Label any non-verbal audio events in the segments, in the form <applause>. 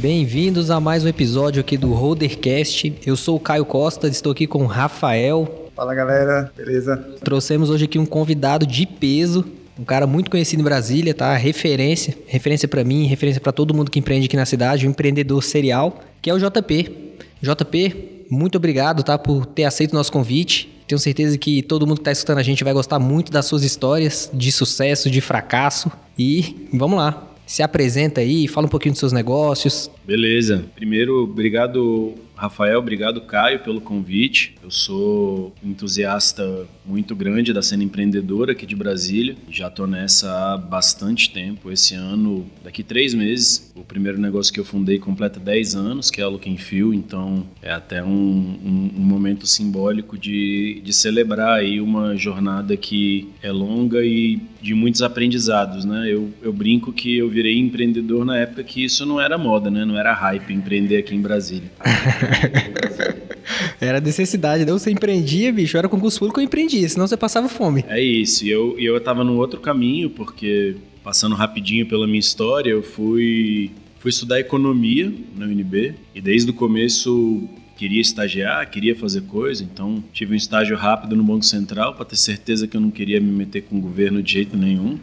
Bem-vindos a mais um episódio aqui do Rodercast. Eu sou o Caio Costa, estou aqui com o Rafael. Fala galera, beleza? Trouxemos hoje aqui um convidado de peso, um cara muito conhecido em Brasília, tá? Referência, referência para mim, referência para todo mundo que empreende aqui na cidade, um empreendedor serial, que é o JP. JP, muito obrigado, tá, por ter aceito o nosso convite. Tenho certeza que todo mundo que está escutando a gente vai gostar muito das suas histórias de sucesso, de fracasso. E vamos lá. Se apresenta aí, fala um pouquinho dos seus negócios. Beleza. Primeiro, obrigado Rafael, obrigado Caio pelo convite. Eu sou entusiasta muito grande da cena empreendedora aqui de Brasília. Já estou nessa há bastante tempo. Esse ano, daqui três meses, o primeiro negócio que eu fundei completa 10 anos, que é a Look Feel. Então é até um, um, um momento simbólico de, de celebrar aí uma jornada que é longa e de muitos aprendizados, né? Eu, eu brinco que eu virei empreendedor na época que isso não era moda, né? Não era hype empreender aqui em Brasília. <laughs> <laughs> era necessidade, não? Você empreendia, bicho, era concurso público eu empreendia, senão você passava fome. É isso, e eu, eu tava num outro caminho, porque passando rapidinho pela minha história, eu fui, fui estudar economia na UNB, e desde o começo queria estagiar, queria fazer coisa, então tive um estágio rápido no Banco Central para ter certeza que eu não queria me meter com o governo de jeito nenhum.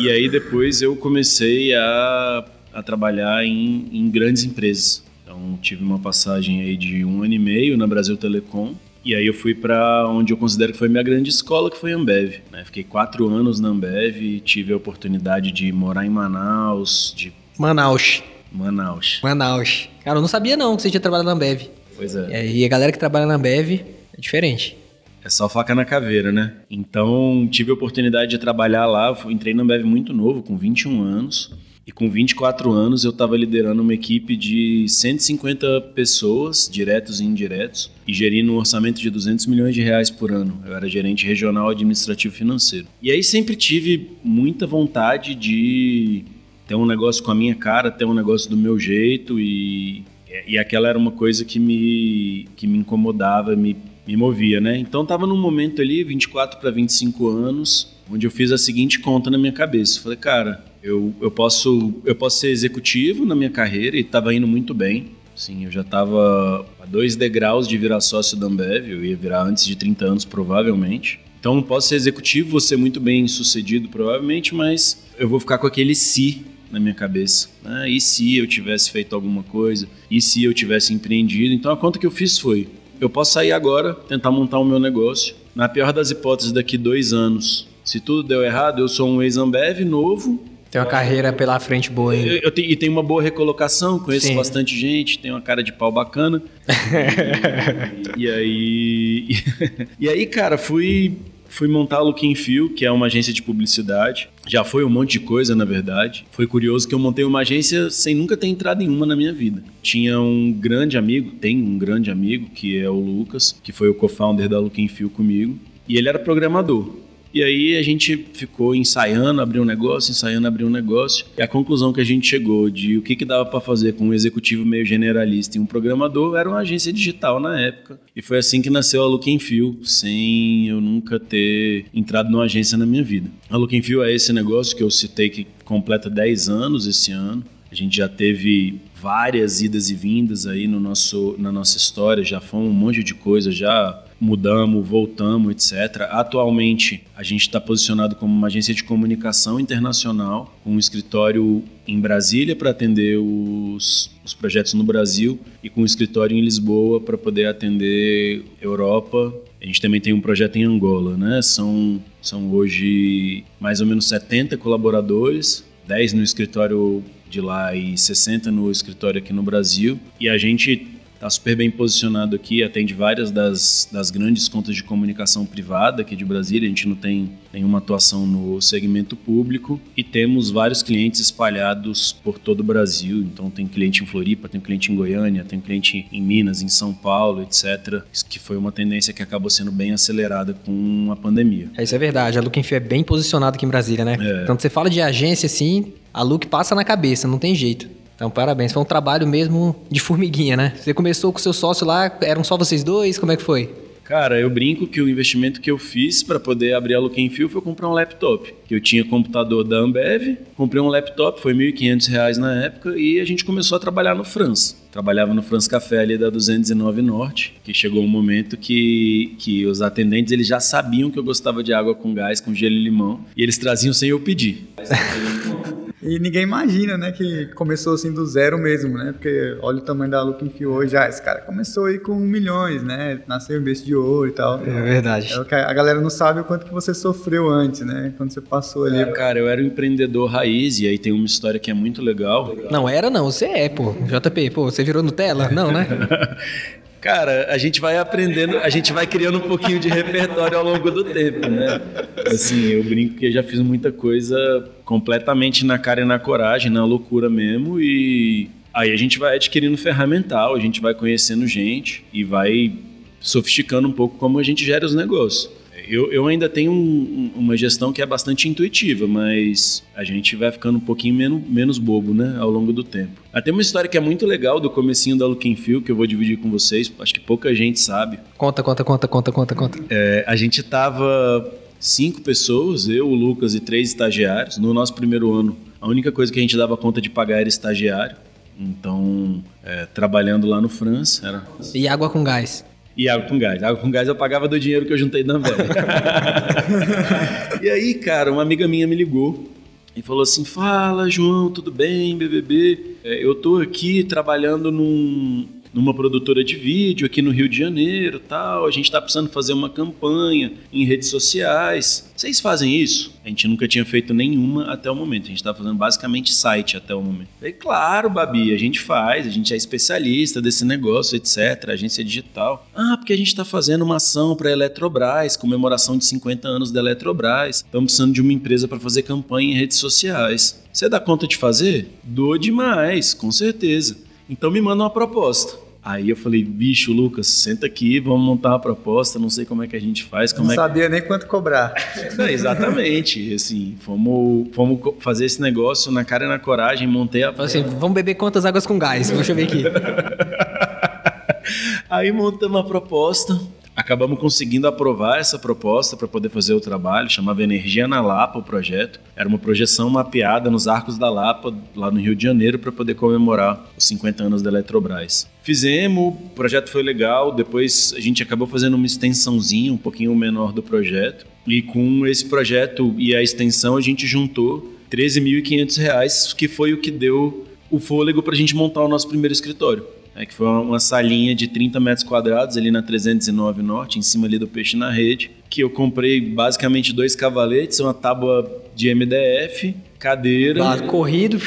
e aí depois eu comecei a, a trabalhar em, em grandes empresas. Então tive uma passagem aí de um ano e meio na Brasil Telecom. E aí eu fui para onde eu considero que foi minha grande escola, que foi a Ambev. Né? Fiquei quatro anos na Ambev, tive a oportunidade de morar em Manaus, de... Manaus. Manaus. Manaus. Cara, eu não sabia não que você tinha trabalhado na Ambev. Pois é. E a galera que trabalha na Ambev é diferente. É só faca na caveira, né? Então, tive a oportunidade de trabalhar lá. Entrei na Ambev muito novo, com 21 anos. E com 24 anos eu estava liderando uma equipe de 150 pessoas, diretos e indiretos, e gerindo um orçamento de 200 milhões de reais por ano. Eu era gerente regional administrativo financeiro. E aí sempre tive muita vontade de ter um negócio com a minha cara, ter um negócio do meu jeito e e aquela era uma coisa que me que me incomodava, me me movia, né? Então tava num momento ali, 24 para 25 anos, onde eu fiz a seguinte conta na minha cabeça. Falei, cara, eu, eu, posso, eu posso ser executivo na minha carreira e estava indo muito bem. Sim, eu já estava a dois degraus de virar sócio da Ambev, eu ia virar antes de 30 anos, provavelmente. Então, posso ser executivo, vou ser muito bem sucedido, provavelmente, mas eu vou ficar com aquele si na minha cabeça. Né? E se eu tivesse feito alguma coisa? E se eu tivesse empreendido? Então, a conta que eu fiz foi: eu posso sair agora, tentar montar o meu negócio. Na pior das hipóteses, daqui dois anos, se tudo deu errado, eu sou um ex-Ambev novo, tem uma carreira pela frente boa ainda. Eu, eu tenho, e tem uma boa recolocação, conheço Sim. bastante gente, tem uma cara de pau bacana. <laughs> e, e aí. <laughs> e aí, cara, fui fui montar a Look Feel, que é uma agência de publicidade. Já foi um monte de coisa, na verdade. Foi curioso que eu montei uma agência sem nunca ter entrado em uma na minha vida. Tinha um grande amigo, tem um grande amigo, que é o Lucas, que foi o co-founder da Look Feel comigo. E ele era programador. E aí a gente ficou ensaiando, abrir um negócio, ensaiando, abrir um negócio. E a conclusão que a gente chegou de o que, que dava para fazer com um executivo meio generalista e um programador era uma agência digital na época. E foi assim que nasceu a Look Feel, sem eu nunca ter entrado numa agência na minha vida. A Look Feel é esse negócio que eu citei que completa 10 anos esse ano. A gente já teve várias idas e vindas aí no nosso, na nossa história, já foi um monte de coisa, já mudamos, voltamos, etc. Atualmente, a gente está posicionado como uma agência de comunicação internacional, com um escritório em Brasília para atender os, os, projetos no Brasil e com um escritório em Lisboa para poder atender Europa. A gente também tem um projeto em Angola, né? São, são hoje mais ou menos 70 colaboradores, 10 no escritório de lá e 60 no escritório aqui no Brasil. E a gente está super bem posicionado aqui, atende várias das, das grandes contas de comunicação privada aqui de Brasília, a gente não tem nenhuma atuação no segmento público e temos vários clientes espalhados por todo o Brasil, então tem cliente em Floripa, tem cliente em Goiânia, tem cliente em Minas, em São Paulo, etc. Isso que foi uma tendência que acabou sendo bem acelerada com a pandemia. É, isso é verdade, a Look é bem posicionada aqui em Brasília, né? É. Então você fala de agência assim, a Look passa na cabeça, não tem jeito. Então, parabéns. Foi um trabalho mesmo de formiguinha, né? Você começou com seu sócio lá, eram só vocês dois? Como é que foi? Cara, eu brinco que o investimento que eu fiz para poder abrir a Look Feel foi comprar um laptop. Que eu tinha computador da Ambev, comprei um laptop, foi R$ 1.500 na época, e a gente começou a trabalhar no França. Trabalhava no France Café ali da 209 Norte, que chegou um momento que, que os atendentes eles já sabiam que eu gostava de água com gás, com gelo e limão, e eles traziam sem eu pedir. <laughs> E ninguém imagina, né, que começou assim do zero mesmo, né? Porque olha o tamanho da Look Feel hoje. Ah, esse cara começou aí com milhões, né? Nasceu em berço de ouro e tal. É verdade. É a galera não sabe o quanto que você sofreu antes, né? Quando você passou ali. É, cara, eu era um empreendedor raiz e aí tem uma história que é muito legal. Não era não, você é, pô. JP, pô, você virou Nutella? Não, né? <laughs> Cara, a gente vai aprendendo, a gente vai criando um pouquinho de repertório ao longo do tempo, né? Assim, eu brinco que eu já fiz muita coisa completamente na cara e na coragem, na loucura mesmo, e aí a gente vai adquirindo ferramental, a gente vai conhecendo gente e vai sofisticando um pouco como a gente gera os negócios. Eu, eu ainda tenho um, uma gestão que é bastante intuitiva, mas a gente vai ficando um pouquinho menos, menos bobo, né, ao longo do tempo. Ah, tem uma história que é muito legal do comecinho da Look Feel, que eu vou dividir com vocês, acho que pouca gente sabe. Conta, conta, conta, conta, conta, conta. É, a gente tava cinco pessoas, eu, o Lucas e três estagiários, no nosso primeiro ano. A única coisa que a gente dava conta de pagar era estagiário. Então, é, trabalhando lá no França. Era... E água com gás? E água com gás. Água com gás eu pagava do dinheiro que eu juntei da Ambev. <laughs> e aí, cara, uma amiga minha me ligou e falou assim: Fala, João, tudo bem, BBB? É, eu tô aqui trabalhando num, numa produtora de vídeo aqui no Rio de Janeiro, tal. A gente está precisando fazer uma campanha em redes sociais. Vocês fazem isso? A gente nunca tinha feito nenhuma até o momento. A gente está fazendo basicamente site até o momento. Falei, claro, Babi, a gente faz. A gente é especialista desse negócio, etc. Agência digital. Ah, porque a gente está fazendo uma ação para a Eletrobras, comemoração de 50 anos da Eletrobras. Estamos precisando de uma empresa para fazer campanha em redes sociais. Você dá conta de fazer? Dou demais, com certeza. Então me manda uma proposta. Aí eu falei, bicho, Lucas, senta aqui, vamos montar uma proposta, não sei como é que a gente faz. Como não é sabia que... nem quanto cobrar. <laughs> É, exatamente, assim, fomos, fomos fazer esse negócio na cara e na coragem, montei a... Assim, vamos beber quantas águas com gás? Deixa eu ver aqui. <laughs> Aí montamos a proposta, Acabamos conseguindo aprovar essa proposta para poder fazer o trabalho, chamava Energia na Lapa o projeto. Era uma projeção mapeada nos Arcos da Lapa, lá no Rio de Janeiro, para poder comemorar os 50 anos da Eletrobras. Fizemos, o projeto foi legal, depois a gente acabou fazendo uma extensãozinha, um pouquinho menor do projeto. E com esse projeto e a extensão a gente juntou R$ 13.500, que foi o que deu o fôlego para a gente montar o nosso primeiro escritório é, que foi uma, salinha de 30 metros quadrados ali na 309 Norte, em cima ali do Peixe na Rede, que eu comprei basicamente dois cavaletes, uma tábua de MDF, cadeira... Lá, corrido,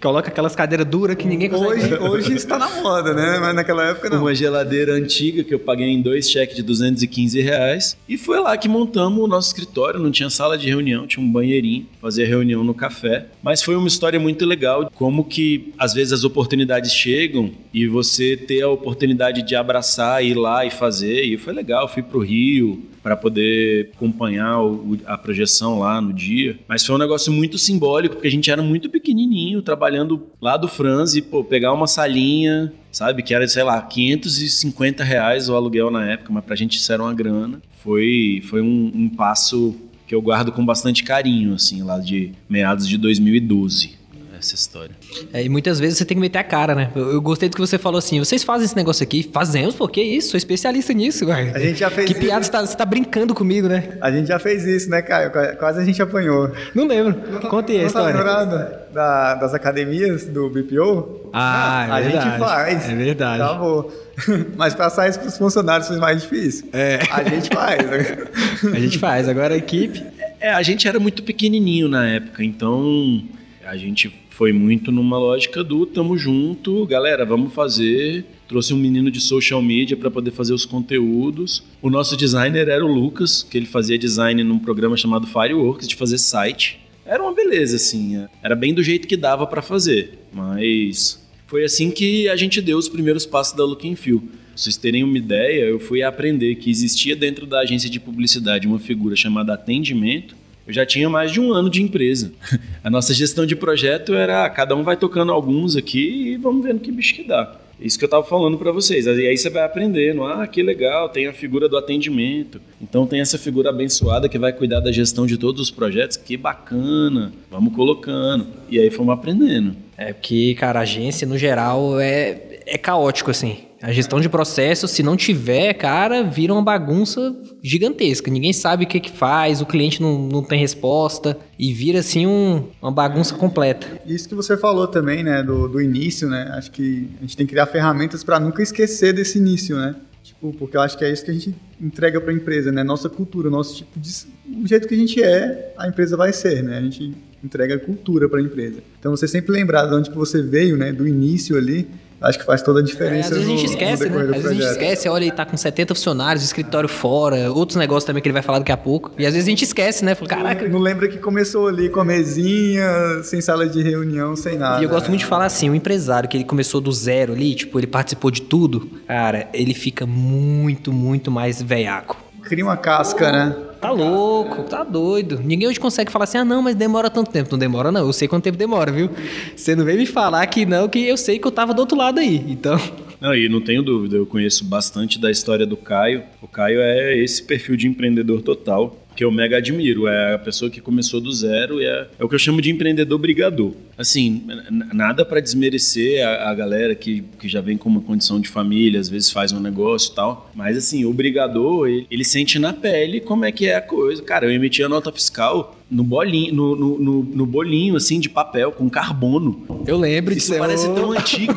Coloca aquelas cadeiras duras que ninguém consegue. Hoje, hoje está na moda, né? Mas naquela época não. Uma geladeira antiga que eu paguei em dois cheques de 215 reais. E foi lá que montamos o nosso escritório. Não tinha sala de reunião, tinha um banheirinho. Fazia reunião no café. Mas foi uma história muito legal. Como que às vezes as oportunidades chegam e você ter a oportunidade de abraçar, ir lá e fazer. E foi legal. Fui pro Rio, para poder acompanhar o, a projeção lá no dia. Mas foi um negócio muito simbólico, porque a gente era muito pequenininho, trabalhando lá do Franz e, pô, pegar uma salinha, sabe, que era, sei lá, 550 reais o aluguel na época, mas pra gente isso era uma grana. Foi, foi um, um passo que eu guardo com bastante carinho, assim, lá de meados de 2012 essa história. É, e muitas vezes você tem que meter a cara, né? Eu, eu, gostei do que você falou assim: vocês fazem esse negócio aqui? Fazemos, pô, que isso? Sou especialista nisso, velho. A gente já fez Que isso. piada, você tá, você tá, brincando comigo, né? A gente já fez isso, né, Caio? Quase a gente apanhou. Não lembro. Conte aí a história. Tá da, das academias do BPO? Ah, é a verdade. gente faz. É verdade. Tá bom. <laughs> Mas passar isso para os funcionários foi mais difícil. É. A gente faz. Né? <laughs> a gente faz. Agora a equipe. É, a gente era muito pequenininho na época, então a gente foi muito numa lógica do tamo junto, galera, vamos fazer. Trouxe um menino de social media para poder fazer os conteúdos. O nosso designer era o Lucas, que ele fazia design num programa chamado Fireworks de fazer site. Era uma beleza assim, era bem do jeito que dava para fazer, mas foi assim que a gente deu os primeiros passos da Look Feel. Pra vocês terem uma ideia, eu fui aprender que existia dentro da agência de publicidade uma figura chamada atendimento, eu já tinha mais de um ano de empresa. <laughs> A nossa gestão de projeto era cada um vai tocando alguns aqui e vamos vendo que bicho que dá. Isso que eu tava falando para vocês. E aí você vai aprendendo. Ah, que legal, tem a figura do atendimento. Então tem essa figura abençoada que vai cuidar da gestão de todos os projetos. Que bacana. Vamos colocando. E aí fomos aprendendo. É porque, cara, agência, no geral, é, é caótico, assim. A gestão de processos, se não tiver, cara, vira uma bagunça gigantesca. Ninguém sabe o que, que faz, o cliente não, não tem resposta e vira assim um, uma bagunça completa. Isso que você falou também, né, do, do início, né? Acho que a gente tem que criar ferramentas para nunca esquecer desse início, né? Tipo, porque eu acho que é isso que a gente entrega para a empresa, né? Nossa cultura, nosso tipo de o jeito que a gente é, a empresa vai ser, né? A gente entrega cultura para a empresa. Então você sempre lembrar de onde que você veio, né, do início ali, acho que faz toda a diferença. É, às vezes a gente esquece, né? Às vezes a gente esquece, olha, ele tá com 70 funcionários, escritório fora, outros negócios também que ele vai falar daqui a pouco. E às vezes a gente esquece, né? Fala, Caraca. Não lembra que começou ali com a mesinha, sem sala de reunião, sem nada. E eu gosto muito de falar assim, o empresário que ele começou do zero ali, tipo, ele participou de tudo, cara, ele fica muito, muito mais veiaco. Cria uma casca, né? Tá louco, tá doido. Ninguém hoje consegue falar assim, ah, não, mas demora tanto tempo. Não demora, não. Eu sei quanto tempo demora, viu? Você não vem me falar que não, que eu sei que eu tava do outro lado aí. Então. Não, e não tenho dúvida, eu conheço bastante da história do Caio. O Caio é esse perfil de empreendedor total que eu mega admiro. É a pessoa que começou do zero e é, é o que eu chamo de empreendedor brigador. Assim, nada para desmerecer a, a, galera que, que já vem com uma condição de família, às vezes faz um negócio e tal. Mas assim, o brigador, ele, ele sente na pele como é que é a coisa. Cara, eu emiti a nota fiscal no bolinho, no, no, no, no, bolinho assim de papel com carbono. Eu lembro Isso parece tão antigo.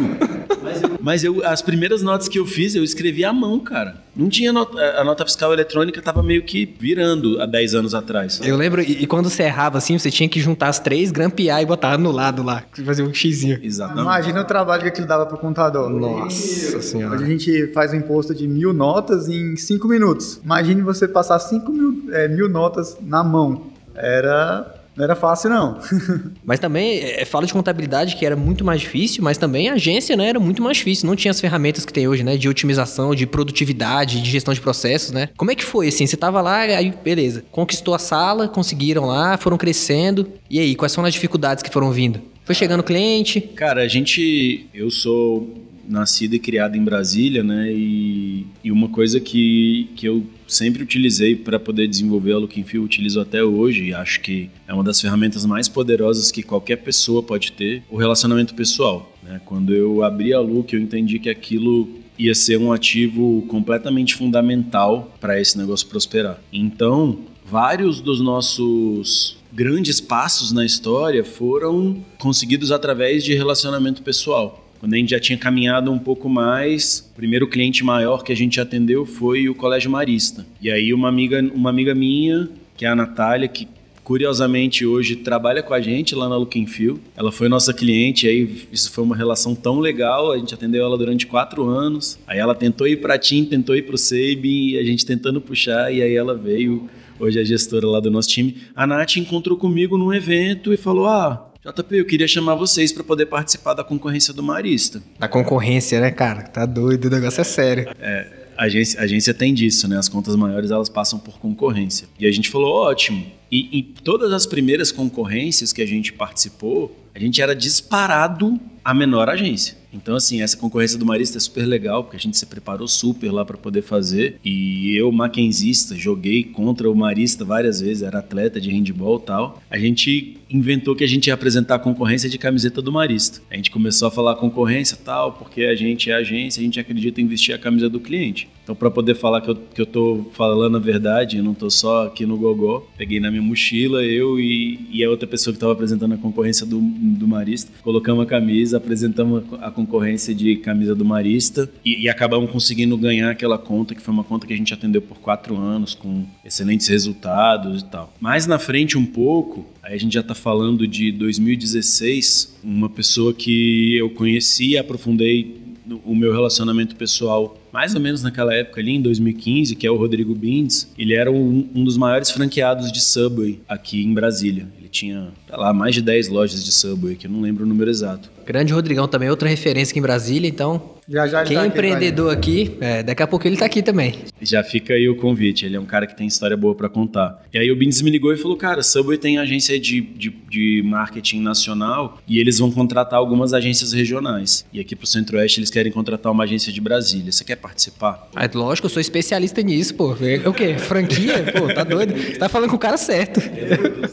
mas, <laughs> eu, mas eu, as primeiras notas que eu fiz, eu escrevi à mão, cara. Não tinha nota, a nota fiscal eletrônica tava meio que virando há 10 anos atrás. Eu lembro, e, e, quando você errava assim, você tinha que juntar as três, grampear e botar no lado lá, fazer um xizinho. Exatamente. Imagina o trabalho que aquilo dava pro contador. Nossa senhora. Hoje a gente faz um imposto de mil notas em cinco minutos. Imagine você passar cinco mil, é, mil notas na mão era não era fácil, não. <laughs> mas também, é, fala de contabilidade que era muito mais difícil, mas também a agência né, era muito mais difícil. Não tinha as ferramentas que tem hoje, né? De otimização, de produtividade, de gestão de processos, né? Como é que foi, assim? Você tava lá, aí, beleza. Conquistou a sala, conseguiram lá, foram crescendo. E aí, quais são as dificuldades que foram vindo? Foi chegando cliente? Cara, a gente... Eu sou nascido e criado em Brasília, né? E, e uma coisa que, que eu sempre utilizei para poder desenvolver a Looking Feel, utilizo até hoje e acho que é uma das ferramentas mais poderosas que qualquer pessoa pode ter, o relacionamento pessoal. Né? Quando eu abri a Look, eu entendi que aquilo ia ser um ativo completamente fundamental para esse negócio prosperar. Então, vários dos nossos grandes passos na história foram conseguidos através de relacionamento pessoal. Quando a gente já tinha caminhado um pouco mais, o primeiro cliente maior que a gente atendeu foi o Colégio Marista. E aí uma amiga, uma amiga minha, que é a Natália, que curiosamente hoje trabalha com a gente lá na Looking Feel. Ela foi nossa cliente, aí isso foi uma relação tão legal, a gente atendeu ela durante quatro anos. Aí ela tentou ir para a TIM, tentou ir para o Seib, a gente tentando puxar, e aí ela veio, hoje é gestora lá do nosso time. A Nath encontrou comigo num evento e falou, ah, JP, eu queria chamar vocês para poder participar da concorrência do Marista. Da concorrência, né, cara? Tá doido, o negócio é sério. É, a agência, a agência tem disso, né? As contas maiores elas passam por concorrência. E a gente falou, ótimo. E em todas as primeiras concorrências que a gente participou, a gente era disparado a menor agência. Então, assim, essa concorrência do Marista é super legal, porque a gente se preparou super lá para poder fazer. E eu, mackenzista, joguei contra o Marista várias vezes, era atleta de handball e tal. A gente inventou que a gente ia apresentar a concorrência de camiseta do Marista. A gente começou a falar concorrência tal, porque a gente é agência, a gente acredita em vestir a camisa do cliente. Então, para poder falar que eu, que eu tô falando a verdade, eu não tô só aqui no Gogó, peguei na minha mochila, eu e, e a outra pessoa que estava apresentando a concorrência do, do Marista, colocamos a camisa, apresentamos a concorrência de camisa do Marista e, e acabamos conseguindo ganhar aquela conta, que foi uma conta que a gente atendeu por quatro anos, com excelentes resultados e tal. Mais na frente um pouco, Aí a gente já está falando de 2016, uma pessoa que eu conheci e aprofundei o meu relacionamento pessoal mais ou menos naquela época ali, em 2015, que é o Rodrigo Bindes, ele era um, um dos maiores franqueados de Subway aqui em Brasília. Ele tinha, sei lá, mais de 10 lojas de Subway, que eu não lembro o número exato. Grande Rodrigão também, outra referência aqui em Brasília, então. Já, já quem tá é empreendedor aqui, é, daqui a pouco ele tá aqui também. Já fica aí o convite, ele é um cara que tem história boa para contar. E aí o Bindes me ligou e falou: Cara, Subway tem agência de, de, de, marketing nacional e eles vão contratar algumas agências regionais. E aqui pro Centro-Oeste eles querem contratar uma agência de Brasília. Você quer participar? Ah, lógico, eu sou especialista nisso, pô. É o quê? Franquia? pô, tá doido? Você tá falando com o cara certo.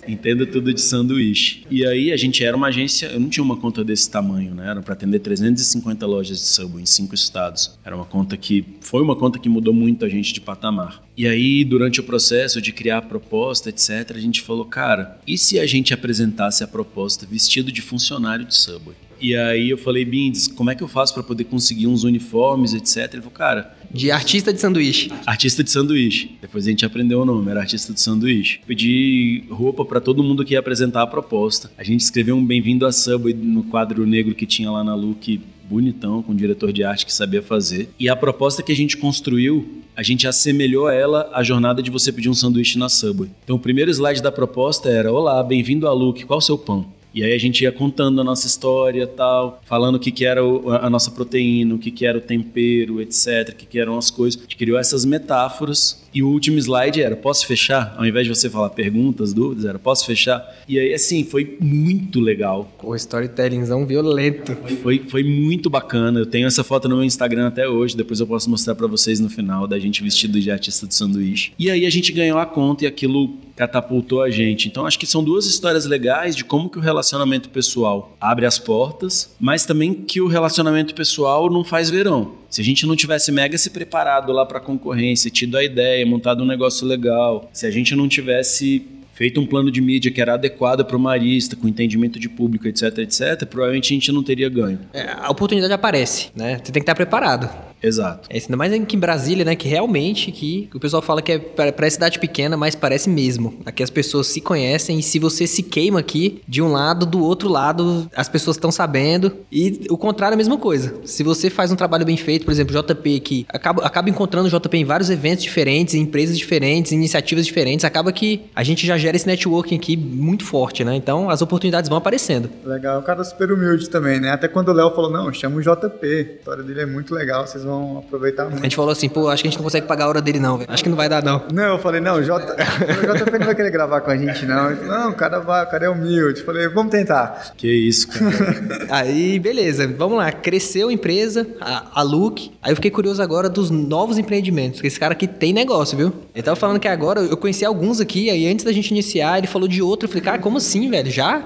Entendo tudo de sanduíche. E aí a gente era uma agência, eu não tinha uma conta desse tamanho, né? Era para atender 350 lojas de Subway em cinco estados. Era uma conta que foi uma conta que mudou muito a gente de patamar. E aí, durante o processo de criar a proposta, etc, a gente falou, cara, e se a gente apresentasse a proposta vestido de funcionário de Subway? E aí eu falei, Bindes, como é que eu faço para poder conseguir uns uniformes, etc? Ele falou, cara. De artista de sanduíche. Artista de sanduíche. Depois a gente aprendeu o nome, era artista de sanduíche. Pedi roupa para todo mundo que ia apresentar a proposta. A gente escreveu um bem-vindo a Subway no quadro negro que tinha lá na Look, bonitão, com um diretor de arte que sabia fazer. E a proposta que a gente construiu a gente assemelhou ela à jornada de você pedir um sanduíche na Subway. Então, o primeiro slide da proposta era: Olá, bem-vindo a Look, qual o seu pão? E aí a gente ia contando a nossa história tal, falando o que, que era a nossa proteína, o que, que era o tempero, etc., o que, que eram as coisas. A gente criou essas metáforas e o último slide era: posso fechar? Ao invés de você falar perguntas, dúvidas, era: posso fechar? E aí, assim, foi muito legal. O storytellingzão violento. Foi, foi muito bacana. Eu tenho essa foto no meu Instagram até hoje. Depois eu posso mostrar para vocês no final da gente vestido de artista de sanduíche. E aí a gente ganhou a conta e aquilo catapultou a gente. Então acho que são duas histórias legais de como que o relacionamento pessoal abre as portas, mas também que o relacionamento pessoal não faz verão. Se a gente não tivesse mega se preparado lá para a concorrência, tido a ideia, montado um negócio legal, se a gente não tivesse feito um plano de mídia que era adequado para o marista, com entendimento de público, etc, etc, provavelmente a gente não teria ganho. É, a oportunidade aparece, né? Você tem que estar preparado. Exato. É, ainda mais aqui em Brasília, né? Que realmente que o pessoal fala que é para cidade pequena, mas parece mesmo. Aqui as pessoas se conhecem e se você se queima aqui, de um lado, do outro lado, as pessoas estão sabendo. E o contrário é a mesma coisa. Se você faz um trabalho bem feito, por exemplo, JP, que acaba, acaba encontrando o JP em vários eventos diferentes, em empresas diferentes, em iniciativas diferentes, acaba que a gente já gera esse networking aqui muito forte, né? Então as oportunidades vão aparecendo. Legal, o cara super humilde também, né? Até quando o Léo falou, não, chama o JP, a história dele é muito legal, vocês vão aproveitar muito. A gente falou assim, pô, acho que a gente não consegue pagar a hora dele não, velho. Acho que não vai dar não. Não, eu falei, não, o J... <laughs> o JP não vai querer gravar com a gente não. Ele falou, não, o cara vai, o cara é humilde. Eu falei, vamos tentar. Que isso, cara. <laughs> aí, beleza, vamos lá. Cresceu a empresa, a, a Look. Aí eu fiquei curioso agora dos novos empreendimentos, porque esse cara aqui tem negócio, viu? Ele tava falando que agora, eu conheci alguns aqui, aí antes da gente iniciar, ele falou de outro. Eu falei, cara, como assim, velho? Já?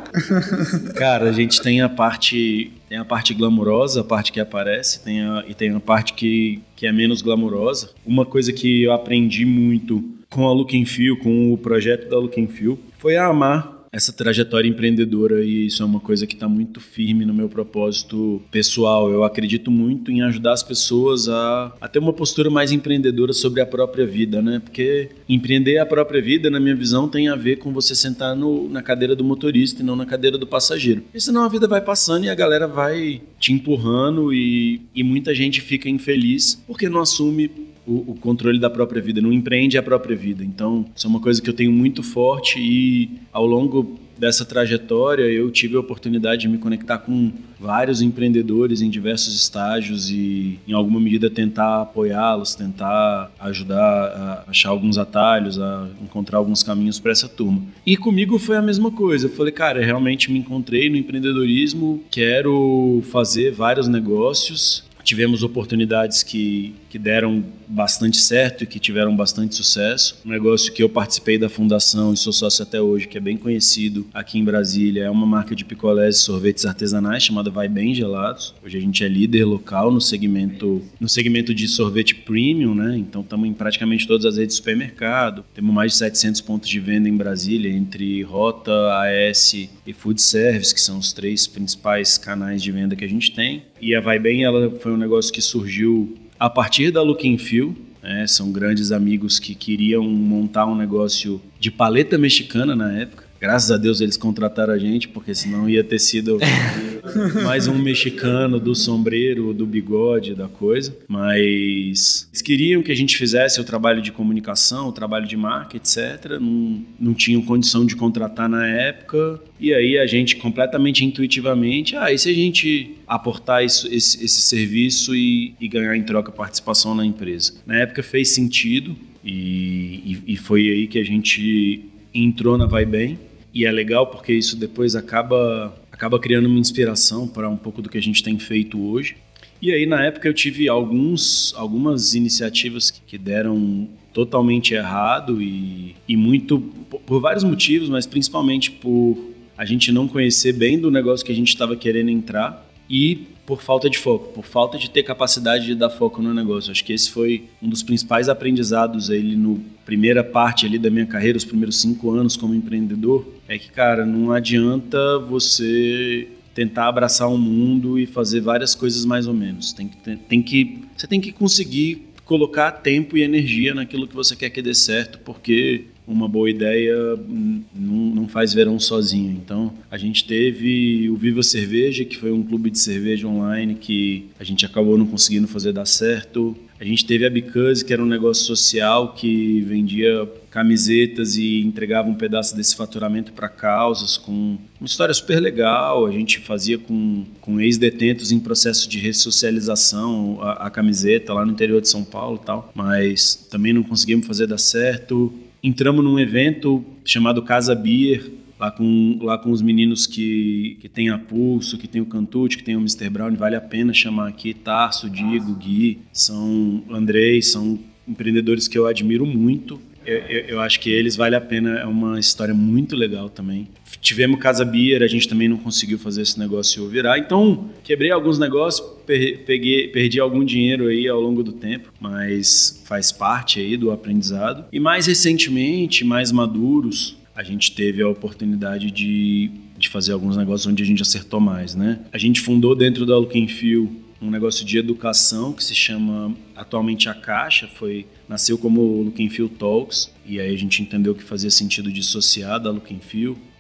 cara, a gente tem a parte tem a parte glamurosa, a parte que aparece, tem a, e tem a parte que, que é menos glamurosa. Uma coisa que eu aprendi muito com a Look Feel, com o projeto da Look Feel, foi a amar essa trajetória empreendedora e isso é uma coisa que está muito firme no meu propósito pessoal. Eu acredito muito em ajudar as pessoas a, a ter uma postura mais empreendedora sobre a própria vida, né? Porque empreender a própria vida, na minha visão, tem a ver com você sentar no, na cadeira do motorista e não na cadeira do passageiro. Porque senão a vida vai passando e a galera vai te empurrando e, e muita gente fica infeliz porque não assume o, o, controle da própria vida, não empreende a própria vida. Então, isso é uma coisa que eu tenho muito forte e ao longo dessa trajetória eu tive a oportunidade de me conectar com vários empreendedores em diversos estágios e em alguma medida tentar apoiá-los, tentar ajudar a achar alguns atalhos, a encontrar alguns caminhos para essa turma. E comigo foi a mesma coisa. Eu falei, cara, realmente me encontrei no empreendedorismo, quero fazer vários negócios Tivemos oportunidades que, que deram bastante certo e que tiveram bastante sucesso. Um negócio que eu participei da fundação e sou sócio até hoje, que é bem conhecido aqui em Brasília, é uma marca de picolés e sorvetes artesanais chamada Vai Bem Gelados. Hoje a gente é líder local no segmento, no segmento de sorvete premium, né? Então estamos em praticamente todas as redes de supermercado. Temos mais de 700 pontos de venda em Brasília, entre Rota, AS e Food Service, que são os três principais canais de venda que a gente tem. E a Vai Bem, ela foi um negócio que surgiu a partir da Look Feel, né? são grandes amigos que queriam montar um negócio de paleta mexicana na época. Graças a Deus eles contrataram a gente, porque senão ia ter sido <laughs> mais um mexicano do sombreiro, do bigode, da coisa. Mas eles queriam que a gente fizesse o trabalho de comunicação, o trabalho de marca, etc. Não, não tinham condição de contratar na época. E aí a gente, completamente intuitivamente, ah, e se a gente aportar isso, esse, esse serviço e, e ganhar em troca participação na empresa? Na época fez sentido. E, e, e, foi aí que a gente entrou na Vai Bem. E é legal porque isso depois acaba, acaba criando uma inspiração para um pouco do que a gente tem feito hoje. E aí, na época, eu tive alguns, algumas iniciativas que deram totalmente errado e, e muito por, por vários motivos, mas principalmente por a gente não conhecer bem do negócio que a gente estava querendo entrar e por falta de foco, por falta de ter capacidade de dar foco no negócio. Acho que esse foi um dos principais aprendizados ele no primeira parte ali da minha carreira, os primeiros cinco anos como empreendedor, é que cara não adianta você tentar abraçar o um mundo e fazer várias coisas mais ou menos. Tem que, tem que você tem que conseguir colocar tempo e energia naquilo que você quer que dê certo, porque uma boa ideia não, faz verão sozinho. Então, a gente teve o Viva Cerveja, que foi um clube de cerveja online que a gente acabou não conseguindo fazer dar certo. A gente teve a Bicuse, que era um negócio social que vendia camisetas e entregava um pedaço desse faturamento para causas, com uma história super legal. A gente fazia com, com ex-detentos em processo de ressocialização a, a, camiseta lá no interior de São Paulo e tal, mas também não conseguimos fazer dar certo entramos num evento chamado Casa Beer, lá com, lá com os meninos que, que tem a Pulso, que tem o Cantute, que tem o Mr. Brown, vale a pena chamar aqui, Tarso, Diego, Gui, são Andrei, são empreendedores que eu admiro muito. Eu, eu, eu, acho que eles vale a pena, é uma história muito legal também. Tivemos Casa Beer, a gente também não conseguiu fazer esse negócio virar. Então, quebrei alguns negócios, peguei, perdi algum dinheiro aí ao longo do tempo, mas faz parte aí do aprendizado. E mais recentemente, mais maduros, a gente teve a oportunidade de, de fazer alguns negócios onde a gente acertou mais, né? A gente fundou dentro da Look Feel um negócio de educação que se chama atualmente a Caixa, foi nasceu como Look Talks e aí a gente entendeu que fazia sentido dissociar da Look.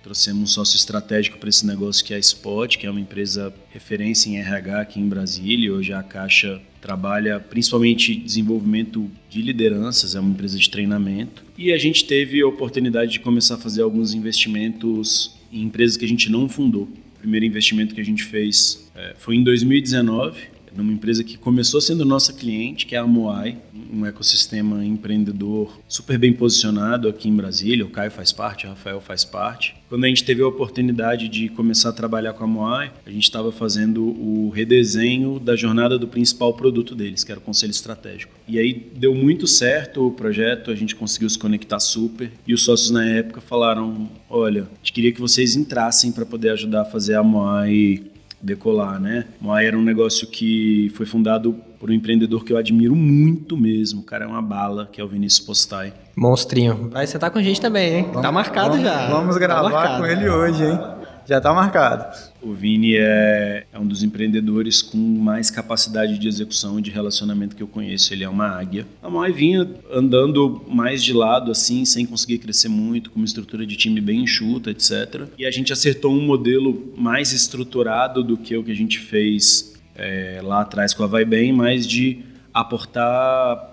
Trouxemos um sócio estratégico para esse negócio que é a Spot, que é uma empresa referência em RH aqui em Brasília. Hoje a Caixa trabalha principalmente desenvolvimento de lideranças, é uma empresa de treinamento. E a gente teve a oportunidade de começar a fazer alguns investimentos em empresas que a gente não fundou. O primeiro investimento que a gente fez é, foi em 2019 numa empresa que começou sendo nossa cliente, que é a Moai, um ecossistema empreendedor super bem posicionado aqui em Brasília. O Caio faz parte, o Rafael faz parte. Quando a gente teve a oportunidade de começar a trabalhar com a Moai, a gente estava fazendo o redesenho da jornada do principal produto deles, que era o Conselho Estratégico. E aí deu muito certo o projeto, a gente conseguiu se conectar super. E os sócios na época falaram: olha, a gente queria que vocês entrassem para poder ajudar a fazer a Moai decolar, né? Moai era um negócio que foi fundado por um empreendedor que eu admiro muito mesmo. O cara é uma bala, que é o Vinícius Postai. Monstrinho. Vai sentar com a gente também, hein? Vamos, tá marcado vamos, já. Vamos gravar tá com ele hoje, hein? Já está marcado. O Vini é, é, um dos empreendedores com mais capacidade de execução e de relacionamento que eu conheço. Ele é uma águia. A Mai vinha andando mais de lado, assim, sem conseguir crescer muito, com uma estrutura de time bem enxuta, etc. E a gente acertou um modelo mais estruturado do que o que a gente fez é, lá atrás com a Vai Bem, mais de aportar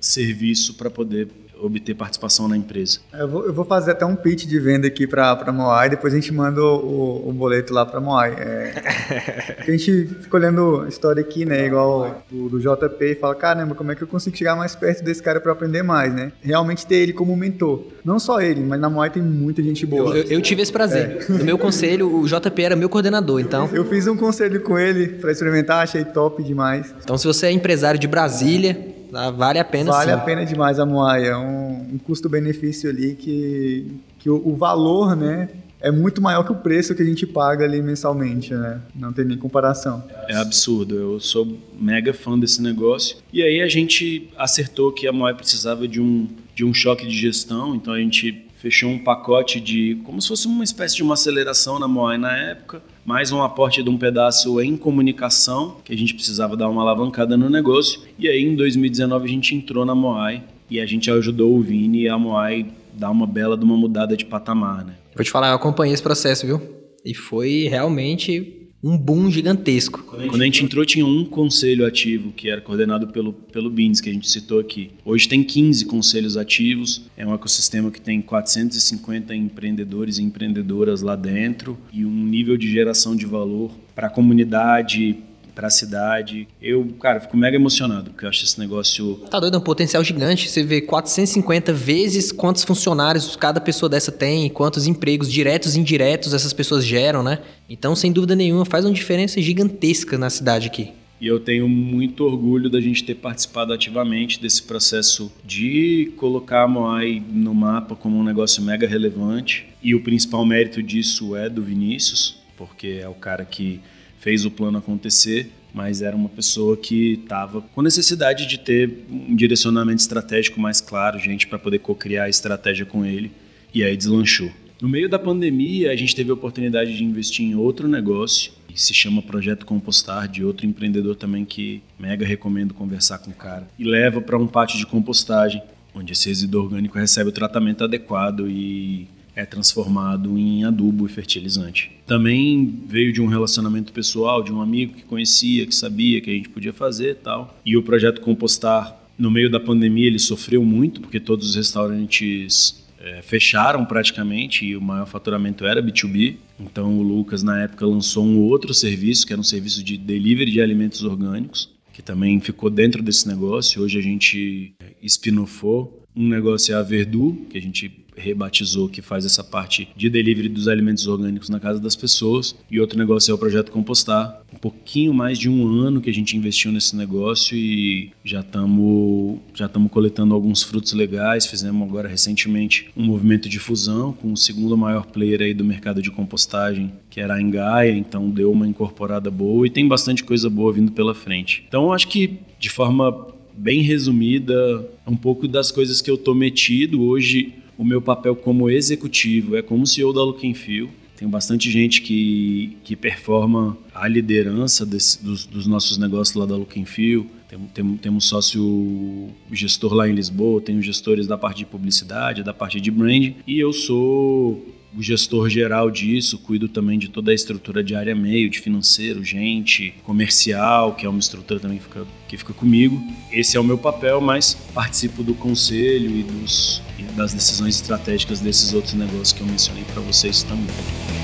serviço para poder obter participação na empresa. Eu vou, eu vou, fazer até um pitch de venda aqui para a Moai, depois a gente manda o, o boleto lá para a Moai. É, <laughs> a gente fica olhando a história aqui, né, igual do, do, JP, e fala, caramba, como é que eu consigo chegar mais perto desse cara para aprender mais, né? Realmente ter ele como mentor. Não só ele, mas na Moai tem muita gente boa. Eu, eu tive esse prazer. É. No meu conselho, o JP era meu coordenador, então... Eu fiz um conselho com ele para experimentar, achei top demais. Então, se você é empresário de Brasília, Vale a pena Vale sim. a pena demais a Moai. É um, um custo-benefício ali que, que o, o, valor, né? É muito maior que o preço que a gente paga ali mensalmente, né? Não tem nem comparação. É absurdo. Eu sou mega fã desse negócio. E aí a gente acertou que a Moai precisava de um, de um choque de gestão. Então a gente fechou um pacote de como se fosse uma espécie de uma aceleração na Moai na época, mais um aporte de um pedaço em comunicação, que a gente precisava dar uma alavancada no negócio. E aí em 2019 a gente entrou na Moai e a gente ajudou o Vini e a Moai dar uma bela de uma mudada de patamar, né? Vou te falar, eu acompanhei esse processo, viu? E foi realmente um boom gigantesco. Quando a gente entrou, tinha um conselho ativo, que era coordenado pelo, pelo Beans, que a gente citou aqui. Hoje tem 15 conselhos ativos, é um ecossistema que tem 450 empreendedores e empreendedoras lá dentro e um nível de geração de valor para a comunidade, para a cidade. Eu, cara, fico mega emocionado, porque eu acho esse negócio. Tá doido, é um potencial gigante. Você vê 450 vezes quantos funcionários cada pessoa dessa tem, quantos empregos diretos e indiretos essas pessoas geram, né? Então, sem dúvida nenhuma, faz uma diferença gigantesca na cidade aqui. E eu tenho muito orgulho da gente ter participado ativamente desse processo de colocar a Moai no mapa como um negócio mega relevante. E o principal mérito disso é do Vinícius, porque é o cara que fez o plano acontecer, mas era uma pessoa que estava com necessidade de ter um direcionamento estratégico mais claro, gente para poder co-criar a estratégia com ele, e aí deslanchou. No meio da pandemia, a gente teve a oportunidade de investir em outro negócio, que se chama Projeto Compostar, de outro empreendedor também que mega recomendo conversar com o cara. E leva para um pátio de compostagem, onde esse resíduo orgânico recebe o tratamento adequado e é transformado em adubo e fertilizante. Também veio de um relacionamento pessoal, de um amigo que conhecia, que sabia que a gente podia fazer tal. E o projeto Compostar, no meio da pandemia, ele sofreu muito, porque todos os restaurantes é, fecharam praticamente e o maior faturamento era B2B. Então o Lucas, na época, lançou um outro serviço, que era um serviço de delivery de alimentos orgânicos, que também ficou dentro desse negócio. Hoje a gente espinofou. Um negócio é a Verdu, que a gente rebatizou, que faz essa parte de delivery dos alimentos orgânicos na casa das pessoas. E outro negócio é o projeto Compostar. Um pouquinho mais de um ano que a gente investiu nesse negócio e já estamos já estamos coletando alguns frutos legais. Fizemos agora recentemente um movimento de fusão com o segundo maior player aí do mercado de compostagem, que era a Engaia, então deu uma incorporada boa e tem bastante coisa boa vindo pela frente. Então acho que de forma bem resumida, um pouco das coisas que eu tô metido hoje o meu papel como executivo é como CEO da Look Feel. Tem bastante gente que, que performa a liderança desse, dos, dos, nossos negócios lá da Look Feel. Temos tem, tem um sócio gestor lá em Lisboa, tenho gestores da parte de publicidade, da parte de brand. E eu sou o gestor geral disso, cuido também de toda a estrutura de área meio, de financeiro, gente, comercial, que é uma estrutura também que fica, que fica comigo. Esse é o meu papel, mas participo do conselho e, dos, e das decisões estratégicas desses outros negócios que eu mencionei para vocês também.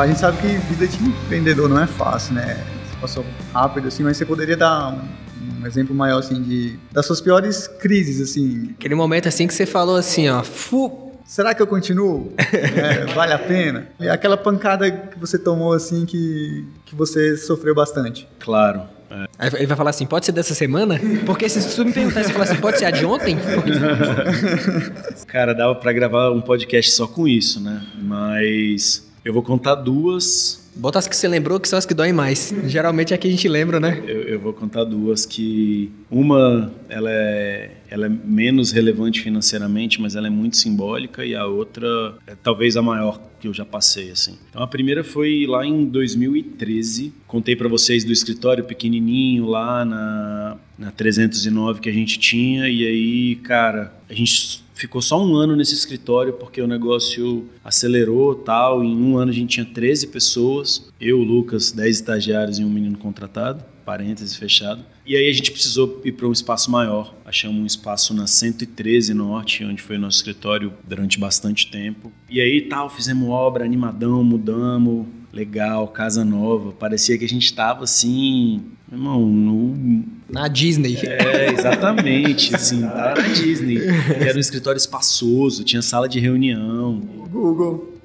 Legal. A gente sabe que vida de empreendedor não é fácil, né? Você passou rápido, assim, mas você poderia dar um, um exemplo maior, assim, de, das suas piores crises, assim. Aquele momento, assim, que você falou assim, ó, fu... Será que eu continuo? <laughs> é, vale a pena? E aquela pancada que você tomou, assim, que, que você sofreu bastante. Claro. É. Ele vai falar assim, pode ser dessa semana? Porque se tu me perguntar, você falar assim, pode ser a de ontem? Cara, dava para gravar um podcast só com isso, né? Mas eu vou contar duas. Bota as que você lembrou, que são as que doem mais. Geralmente é que a gente lembra, né? Eu, eu, vou contar duas que... Uma, ela é, ela é menos relevante financeiramente, mas ela é muito simbólica. E a outra é talvez a maior que eu já passei, assim. Então, a primeira foi lá em 2013. Contei para vocês do escritório pequenininho lá na, na 309 que a gente tinha. E aí, cara, a gente ficou só um ano nesse escritório porque o negócio acelerou tal. Em um ano a gente tinha 13 pessoas, eu, Lucas, 10 estagiários e um menino contratado, parênteses fechado. E aí a gente precisou ir para um espaço maior. Achamos um espaço na 113 Norte, onde foi o nosso escritório durante bastante tempo. E aí tal, fizemos obra, animadão, mudamos, legal, casa nova. Parecia que a gente estava assim, irmão, no na Disney. É, exatamente, <laughs> assim, tá na Disney. Era um escritório espaçoso, tinha sala de reunião. Google.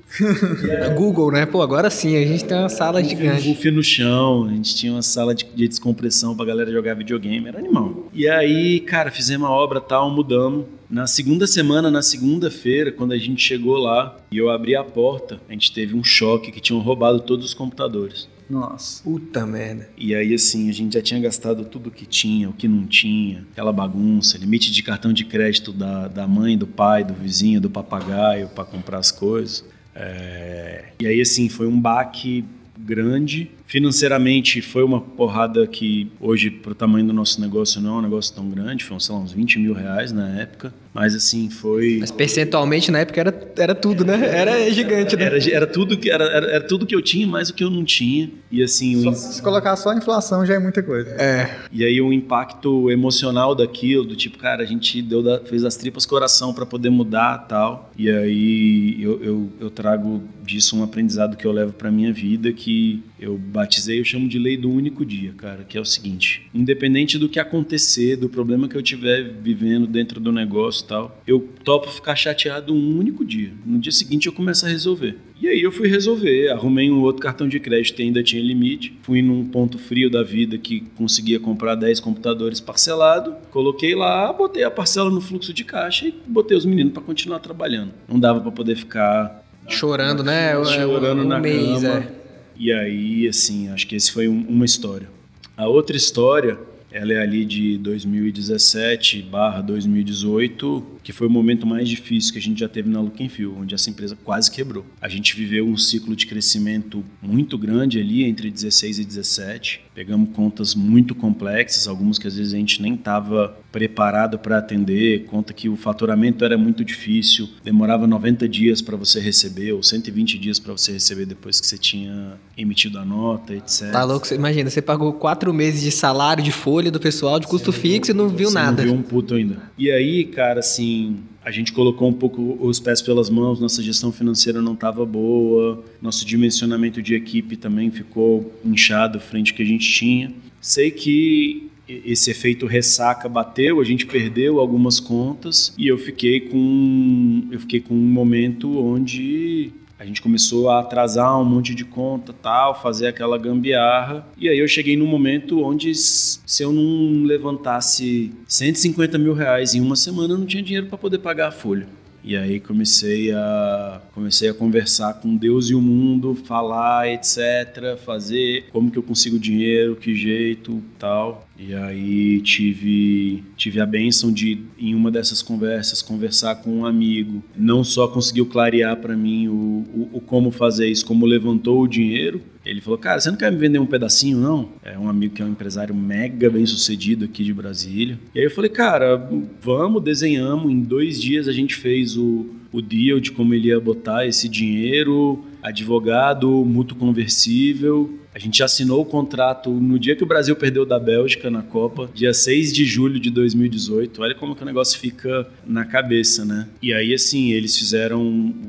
Google, né? Pô, agora sim, a gente tem uma sala um gigante. Um buffet no chão, a gente tinha uma sala de, de, descompressão pra galera jogar videogame, era animal. E aí, cara, fizemos a obra tal, mudamos. Na segunda semana, na segunda-feira, quando a gente chegou lá e eu abri a porta, a gente teve um choque que tinham roubado todos os computadores. Nossa. Puta merda. E aí, assim, a gente já tinha gastado tudo o que tinha, o que não tinha, aquela bagunça, limite de cartão de crédito da, da mãe, do pai, do vizinho, do papagaio para comprar as coisas. É... E aí, assim, foi um baque grande. Financeiramente foi uma porrada que hoje, para o tamanho do nosso negócio, não é um negócio tão grande, foi, sei lá, uns 20 mil reais na época. Mas assim, foi. Mas percentualmente na época era, era tudo, né? Era gigante, né? Era, era, tudo que, era, era, era, tudo que eu tinha, mais o que eu não tinha. E assim. Só, Se colocar só a inflação já é muita coisa. É. E aí o impacto emocional daquilo, do tipo, cara, a gente deu da, fez as tripas coração para poder mudar tal. E aí eu, eu, eu trago disso um aprendizado que eu levo para minha vida que eu batizei, eu chamo de lei do único dia, cara, que é o seguinte: independente do que acontecer, do problema que eu estiver vivendo dentro do negócio e tal, eu topo ficar chateado um único dia. No dia seguinte eu começo a resolver. E aí eu fui resolver, arrumei um outro cartão de crédito que ainda tinha limite, fui num ponto frio da vida que conseguia comprar 10 computadores parcelado, coloquei lá, botei a parcela no fluxo de caixa e botei os meninos para continuar trabalhando. Não dava para poder ficar chorando, né? Chorando um na mês, cama. É. E aí, assim, acho que esse foi um, uma história. A outra história, ela é ali de 2017 barra 2018, que foi o momento mais difícil que a gente já teve na Look Feel, onde essa empresa quase quebrou. A gente viveu um ciclo de crescimento muito grande ali, entre 16 e 17. Pegamos contas muito complexas, algumas que às vezes a gente nem estava preparado para atender, conta que o faturamento era muito difícil, demorava 90 dias para você receber, ou 120 dias para você receber depois que você tinha emitido a nota, etc. Tá louco? Você- Imagina, você pagou quatro meses de salário, de folha do pessoal, de custo fixo e não viu Você nada. Não viu um puto ainda. E aí, cara, assim, a gente colocou um pouco os pés pelas mãos, nossa gestão financeira não estava boa, nosso dimensionamento de equipe também ficou inchado frente ao que a gente tinha. Sei que esse efeito ressaca bateu, a gente perdeu algumas contas e eu fiquei com eu fiquei com um momento onde a gente começou a atrasar um monte de conta, tal, fazer aquela gambiarra. E aí eu cheguei num momento onde se eu não levantasse 150 mil reais em uma semana, eu não tinha dinheiro para poder pagar a folha. E aí comecei a comecei a conversar com Deus e o mundo, falar, etc, fazer como que eu consigo dinheiro, que jeito, tal. E aí tive tive a benção de em uma dessas conversas conversar com um amigo, não só conseguiu clarear para mim o, o, o como fazer isso, como levantou o dinheiro. Ele falou, cara, você não quer me vender um pedacinho, não? É um amigo que é um empresário mega bem sucedido aqui de Brasília. E aí eu falei, cara, vamos, desenhamos. Em dois dias a gente fez o, o deal de como ele ia botar esse dinheiro, advogado, mútuo conversível. A gente assinou o contrato no dia que o Brasil perdeu da Bélgica na Copa, dia 6 de julho de 2018. Olha como que o negócio fica na cabeça, né? E aí, assim, eles fizeram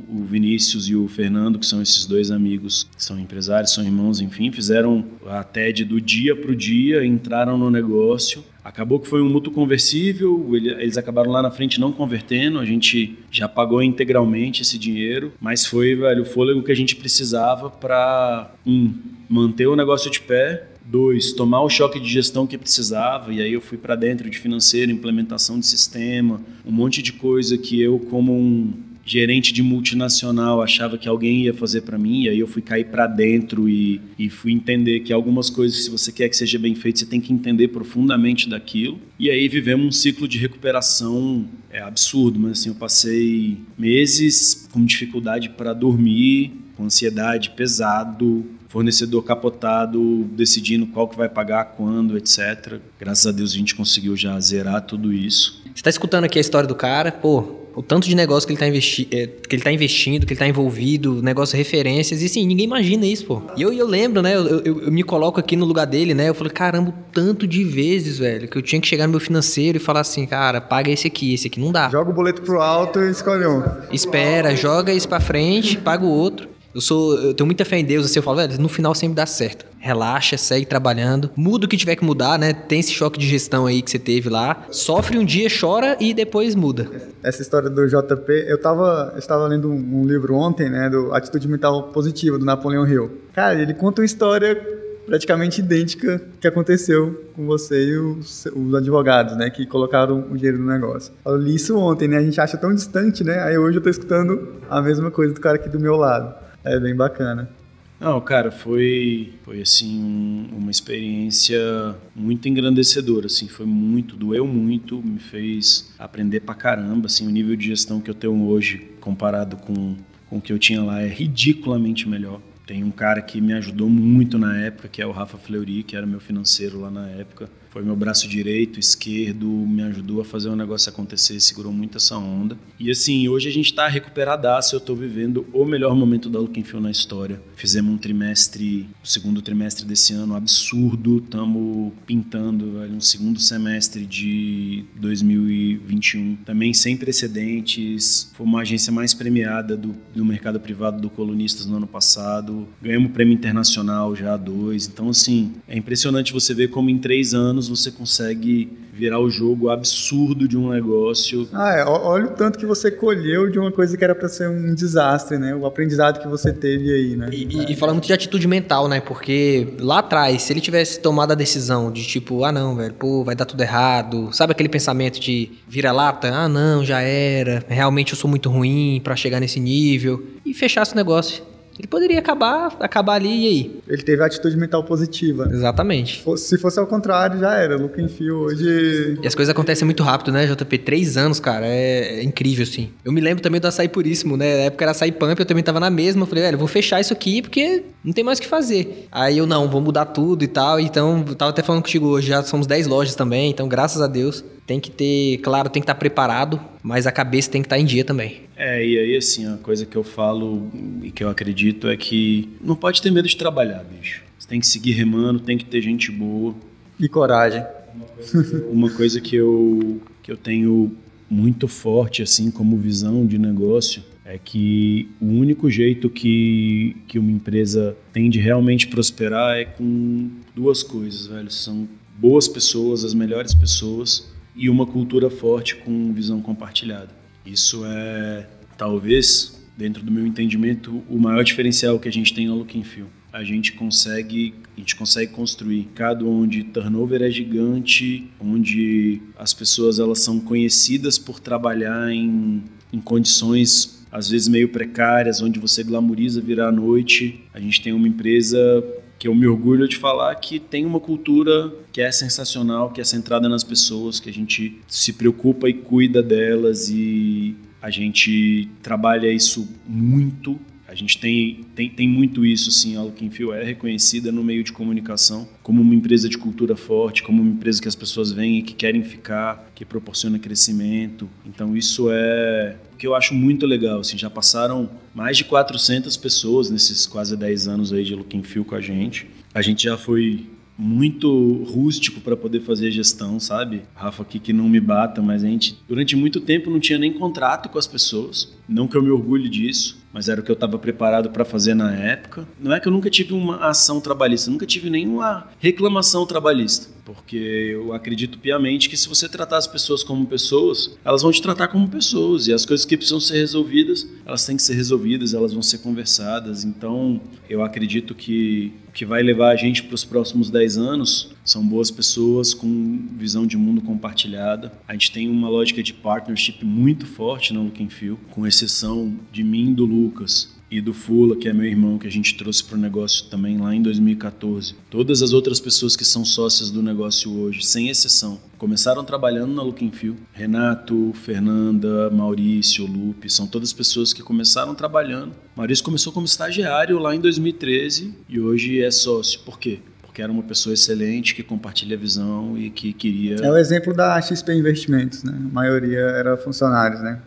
o Vinícius e o Fernando, que são esses dois amigos, que são empresários, são irmãos, enfim, fizeram a TED do dia pro dia, entraram no negócio. Acabou que foi um mútuo conversível, ele- eles acabaram lá na frente não convertendo, a gente já pagou integralmente esse dinheiro, mas foi, velho, o fôlego que a gente precisava para um, manter o negócio de pé, dois, tomar o choque de gestão que precisava, e aí eu fui para dentro de financeiro, implementação de sistema, um monte de coisa que eu como um gerente de multinacional achava que alguém ia fazer para mim, e aí eu fui cair para dentro e, e fui entender que algumas coisas, se você quer que seja bem feito, você tem que entender profundamente daquilo. E aí vivemos um ciclo de recuperação é absurdo, mas assim, eu passei meses com dificuldade para dormir, com ansiedade pesado, fornecedor capotado, decidindo qual que vai pagar, quando, etc. Graças a Deus a gente conseguiu já zerar tudo isso. Você tá escutando aqui a história do cara, pô, o tanto de negócio que ele tá, investi é, que ele tá investindo, que ele tá envolvido, negócio referências, e sim, ninguém imagina isso, pô. E eu, eu lembro, né, eu, eu- eu me coloco aqui no lugar dele, né, eu falei, caramba, o tanto de vezes, velho, que eu tinha que chegar no meu financeiro e falar assim, cara, paga esse aqui, esse aqui não dá. Joga o boleto pro alto e escolhe um. Espera, joga isso pra frente, paga o outro. Eu sou, eu tenho muita fé em Deus, assim, eu falo, velho, no final sempre dá certo. Relaxa, segue trabalhando, muda o que tiver que mudar, né? Tem esse choque de gestão aí que você teve lá. Sofre um dia, chora e depois muda. Essa história do JP, eu tava, estava lendo um, um livro ontem, né, do Atitude Mental Positiva, do Napoleão Hill. Cara, ele conta uma história praticamente idêntica que aconteceu com você e os, os, advogados, né, que colocaram o dinheiro no negócio. Eu li isso ontem, né, a gente acha tão distante, né, aí hoje eu tô escutando a mesma coisa do cara aqui do meu lado. É bem bacana. Não, cara, foi, foi assim uma experiência muito engrandecedora, assim, foi muito, doeu muito, me fez aprender pra caramba, assim, o nível de gestão que eu tenho hoje comparado com, com o que eu tinha lá é ridiculamente melhor. Tem um cara que me ajudou muito na época, que é o Rafa Fleury, que era meu financeiro lá na época foi meu braço direito, esquerdo, me ajudou a fazer o negócio acontecer, segurou muito essa onda. E assim, hoje a gente está recuperadaço, eu estou vivendo o melhor momento da Feel na história. Fizemos um trimestre, o segundo trimestre desse ano absurdo, estamos pintando velho, um segundo semestre de 2021, também sem precedentes. Foi uma agência mais premiada do, do mercado privado do Colunistas no ano passado. Ganhamos prêmio internacional já dois. Então, assim, é impressionante você ver como em três anos anos você consegue virar o jogo absurdo de um negócio. Ah, é. Olha o tanto que você colheu de uma coisa que era para ser um desastre, né? O aprendizado que você teve aí, né? E, e, e fala muito de atitude mental, né? Porque lá atrás, se ele tivesse tomado a decisão de tipo, ah não, velho, pô, vai dar tudo errado. Sabe aquele pensamento de vira-lata? Ah não, já era. Realmente eu sou muito ruim para chegar nesse nível. E fechasse o negócio ele poderia acabar, acabar ali e aí. Ele teve a atitude mental positiva. Exatamente. Se fosse ao contrário, já era. Look and feel hoje. E as coisas acontecem muito rápido, né, JP? Três anos, cara. É, é incrível, assim. Eu me lembro também do açaí puríssimo, né? Na época era açaí pump, eu também tava na mesma. Eu falei, velho, vou fechar isso aqui porque não tem mais o que fazer. Aí eu, não, vou mudar tudo e tal. Então, eu tava até falando contigo hoje, já somos 10 lojas também. Então, graças a Deus, tem que ter, claro, tem que estar preparado, mas a cabeça tem que estar em dia também. É, e aí assim, a coisa que eu falo e que eu acredito é que não pode ter medo de trabalhar, bicho. Você tem que seguir remando, tem que ter gente boa. E coragem. Uma coisa, uma coisa que, eu, que eu tenho muito forte, assim, como visão de negócio, é que o único jeito que, que uma empresa tem de realmente prosperar é com duas coisas, velho. São boas pessoas, as melhores pessoas e uma cultura forte com visão compartilhada. Isso é, talvez, dentro do meu entendimento, o maior diferencial que a gente tem no Look Feel. A gente consegue, a gente consegue construir cada onde turnover é gigante, onde as pessoas elas são conhecidas por trabalhar em, em condições às vezes meio precárias, onde você glamoriza virar à noite. A gente tem uma empresa que eu me orgulho de falar que tem uma cultura que é sensacional, que é centrada nas pessoas, que a gente se preocupa e cuida delas e a gente trabalha isso muito a gente tem, tem, tem muito isso, assim, a Feel é reconhecida no meio de comunicação como uma empresa de cultura forte, como uma empresa que as pessoas vêm e que querem ficar, que proporciona crescimento. Então isso é que eu acho muito legal, assim, já passaram mais de 400 pessoas nesses quase 10 anos aí de Looking Feel com a gente. A gente já foi muito rústico para poder fazer gestão, sabe? Rafa aqui que não me bata, mas a gente durante muito tempo não tinha nem contrato com as pessoas. Não que eu me orgulhe disso, mas era o que eu estava preparado para fazer na época. Não é que eu nunca tive uma ação trabalhista, nunca tive nenhuma reclamação trabalhista, porque eu acredito piamente que se você tratar as pessoas como pessoas, elas vão te tratar como pessoas e as coisas que precisam ser resolvidas, elas têm que ser resolvidas, elas vão ser conversadas. Então, eu acredito que que vai levar a gente para os próximos 10 anos são boas pessoas com visão de mundo compartilhada. A gente tem uma lógica de partnership muito forte no Looking Feel, com exceção de mim e do Lucas e do Fula, que é meu irmão, que a gente trouxe para o negócio também lá em 2014. Todas as outras pessoas que são sócias do negócio hoje, sem exceção, começaram trabalhando na Looking Feel. Renato, Fernanda, Maurício, Lupe, são todas pessoas que começaram trabalhando. Maurício começou como estagiário lá em 2013 e hoje é sócio. Por quê? porque era uma pessoa excelente que compartilha a visão e que queria. É o exemplo da XP Investimentos, né? A maioria era funcionários, né?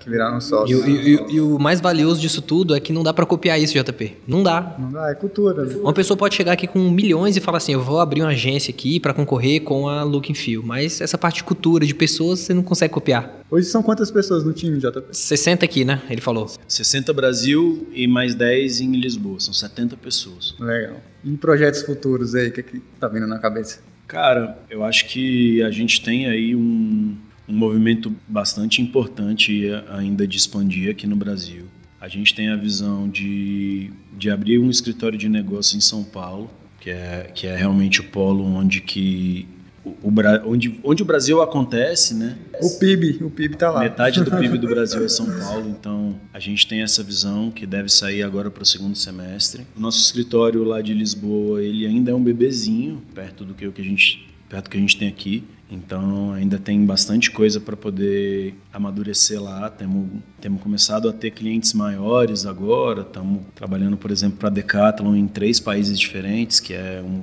Que viraram sócios. E, e, e, e, o mais valioso disso tudo é que não dá para copiar isso, JP. Não dá. Não dá, é cultura. Né? Uma pessoa pode chegar aqui com milhões e falar assim: eu vou abrir uma agência aqui para concorrer com a Look and Feel. Mas essa parte de cultura, de pessoas, você não consegue copiar. Hoje são quantas pessoas no time, JP? 60 aqui, né? Ele falou. 60 Brasil e mais 10 em Lisboa. São 70 pessoas. Legal. E projetos futuros aí, o que, é que tá vindo na cabeça? Cara, eu acho que a gente tem aí um, um movimento bastante importante ainda de expandir aqui no Brasil. A gente tem a visão de, de abrir um escritório de negócio em São Paulo, que é, que é realmente o polo onde que o, onde, onde o Brasil acontece, né? O PIB, o PIB está lá. Metade do PIB do <laughs> Brasil é São Paulo, então a gente tem essa visão que deve sair agora para o segundo semestre. O nosso escritório lá de Lisboa, ele ainda é um bebezinho, perto do que, o que a gente perto que a gente tem aqui. Então ainda tem bastante coisa para poder amadurecer lá. Temos, temos começado a ter clientes maiores agora. Estamos trabalhando, por exemplo, para a Decathlon em três países diferentes, que é um,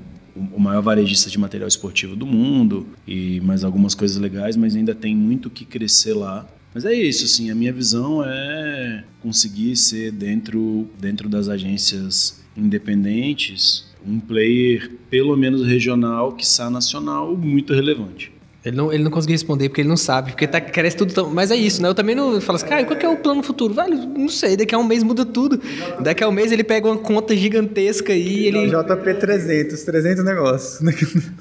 o maior varejista de material esportivo do mundo e mais algumas coisas legais, mas ainda tem muito que crescer lá. Mas é isso, assim, a minha visão é conseguir ser dentro, dentro das agências independentes um player pelo menos regional, que está nacional, muito relevante. Ele não, ele não conseguiu responder porque ele não sabe, porque tá, cresce tudo tão... Mas é isso, né? Eu também não falo assim, cara, qual que é o plano futuro? Vale, não sei, daqui a um mês muda tudo. Daqui a um mês ele pega uma conta gigantesca e ele. JP 300, 300 negócios. <laughs>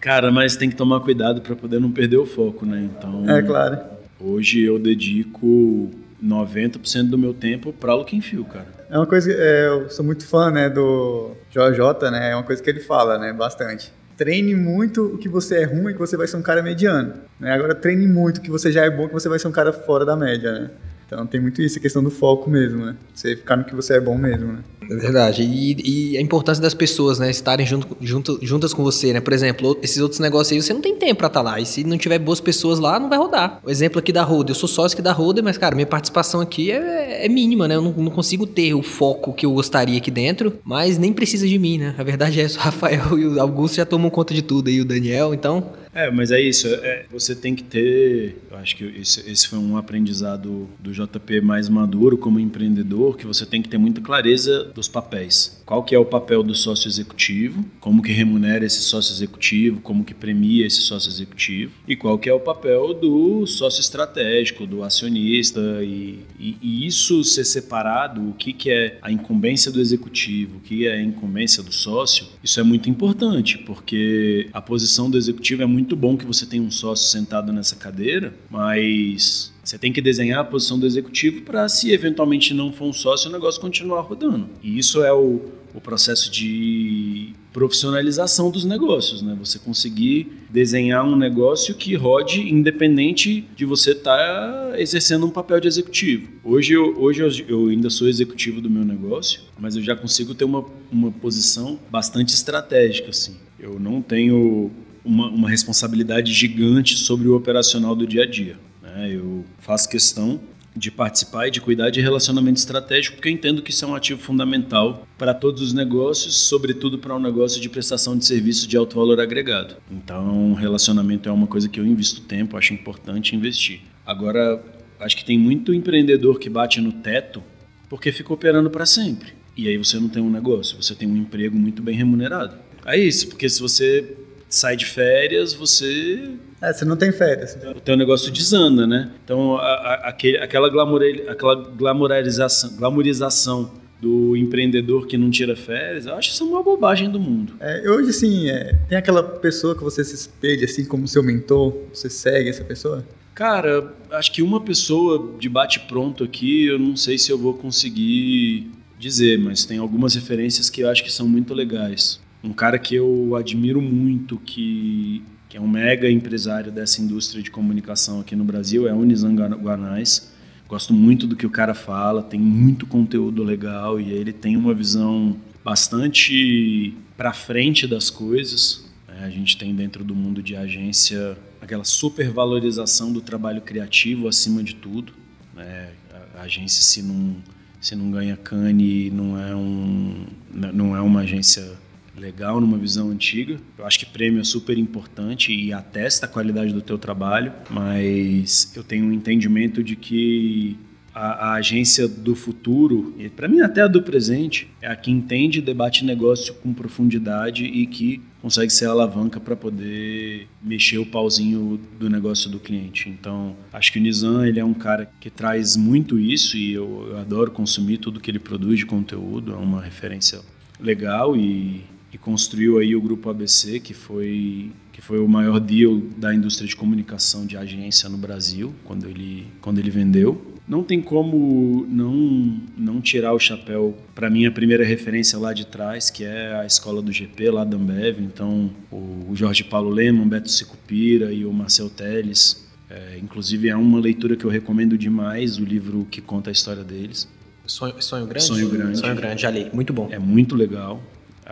Cara, mas tem que tomar cuidado para poder não perder o foco, né? Então. É claro. Hoje eu dedico 90% do meu tempo para Look Feel, cara. É uma coisa, é, eu sou muito fã, né, do JJ, né? É uma coisa que ele fala, né, bastante treine muito o que você é ruim, que você vai ser um cara mediano. Né? Agora treine muito o que você já é bom, que você vai ser um cara fora da média, né? Então tem muito isso, a questão do foco mesmo, né? Você ficar no que você é bom mesmo, né? É verdade. E, e a importância das pessoas, né? Estarem junto, junto, juntas com você, né? Por exemplo, esses outros negócios aí, você não tem tempo pra estar tá lá. E se não tiver boas pessoas lá, não vai rodar. O exemplo aqui da Roda. Eu sou sócio aqui da Roda, mas, cara, minha participação aqui é, é mínima, né? Eu não, não, consigo ter o foco que eu gostaria aqui dentro, mas nem precisa de mim, né? A verdade é isso. O Rafael <laughs> e o Augusto já tomam conta de tudo aí, o Daniel, então é, mas é isso. É, você tem que ter. Eu acho que esse, esse foi um aprendizado do JP mais maduro como empreendedor, que você tem que ter muita clareza dos papéis. Qual que é o papel do sócio executivo? Como que remunera esse sócio executivo? Como que premia esse sócio executivo? E qual que é o papel do sócio estratégico, do acionista? E, e, e isso ser separado, o que, que é a incumbência do executivo, o que é a incumbência do sócio, isso é muito importante, porque a posição do executivo é muito muito bom que você tenha um sócio sentado nessa cadeira, mas você tem que desenhar a posição do executivo para, se eventualmente não for um sócio, o negócio continuar rodando. E isso é o, o processo de profissionalização dos negócios, né? Você conseguir desenhar um negócio que rode independente de você estar tá exercendo um papel de executivo. Hoje, eu, hoje eu ainda sou executivo do meu negócio, mas eu já consigo ter uma, uma posição bastante estratégica, assim. Eu não tenho uma, uma responsabilidade gigante sobre o operacional do dia a dia. Né? Eu faço questão de participar e de cuidar de relacionamento estratégico, porque eu entendo que isso é um ativo fundamental para todos os negócios, sobretudo para um negócio de prestação de serviço de alto valor agregado. Então, relacionamento é uma coisa que eu invisto tempo, acho importante investir. Agora, acho que tem muito empreendedor que bate no teto porque fica operando para sempre. E aí você não tem um negócio, você tem um emprego muito bem remunerado. É isso, porque se você sai de férias, você. É, você não tem férias. O teu negócio desanda, né? Então, a, a, aquele, aquela, glamour, aquela glamorização, glamorização do empreendedor que não tira férias, eu acho isso uma bobagem do mundo. É, hoje, assim, é, tem aquela pessoa que você se espelha, assim, como seu mentor, você segue essa pessoa? Cara, acho que uma pessoa de bate-pronto aqui, eu não sei se eu vou conseguir dizer, mas tem algumas referências que eu acho que são muito legais. Um cara que eu admiro muito, que, que é um mega empresário dessa indústria de comunicação aqui no Brasil, é o Nizam Guanais. Gosto muito do que o cara fala, tem muito conteúdo legal e ele tem uma visão bastante para frente das coisas. É, a gente tem dentro do mundo de agência aquela supervalorização do trabalho criativo acima de tudo. Né? A agência se não se não ganha cane não é um não é uma agência legal numa visão antiga. Eu acho que prêmio é super importante e atesta a qualidade do teu trabalho, mas eu tenho um entendimento de que a, a agência do futuro, e para mim até a do presente, é a que entende e debate negócio com profundidade e que consegue ser a alavanca para poder mexer o pauzinho do negócio do cliente. Então, acho que o Nizam ele é um cara que traz muito isso e eu, eu adoro consumir tudo que ele produz de conteúdo, é uma referência legal e que construiu aí o grupo ABC, que foi que foi o maior deal da indústria de comunicação de agência no Brasil, quando ele quando ele vendeu. não tem como não, não tirar o chapéu para mim a primeira referência lá de trás, que é a escola do GP lá da Ambev. Então, o Jorge Paulo Lema, o Beto Sicupira e o Marcel Teles. É, inclusive, é uma leitura que eu recomendo demais, o livro que conta a história deles. Sonho, sonho Grande? Sonho Grande. Sonho Grande, já li. Muito bom. É muito legal.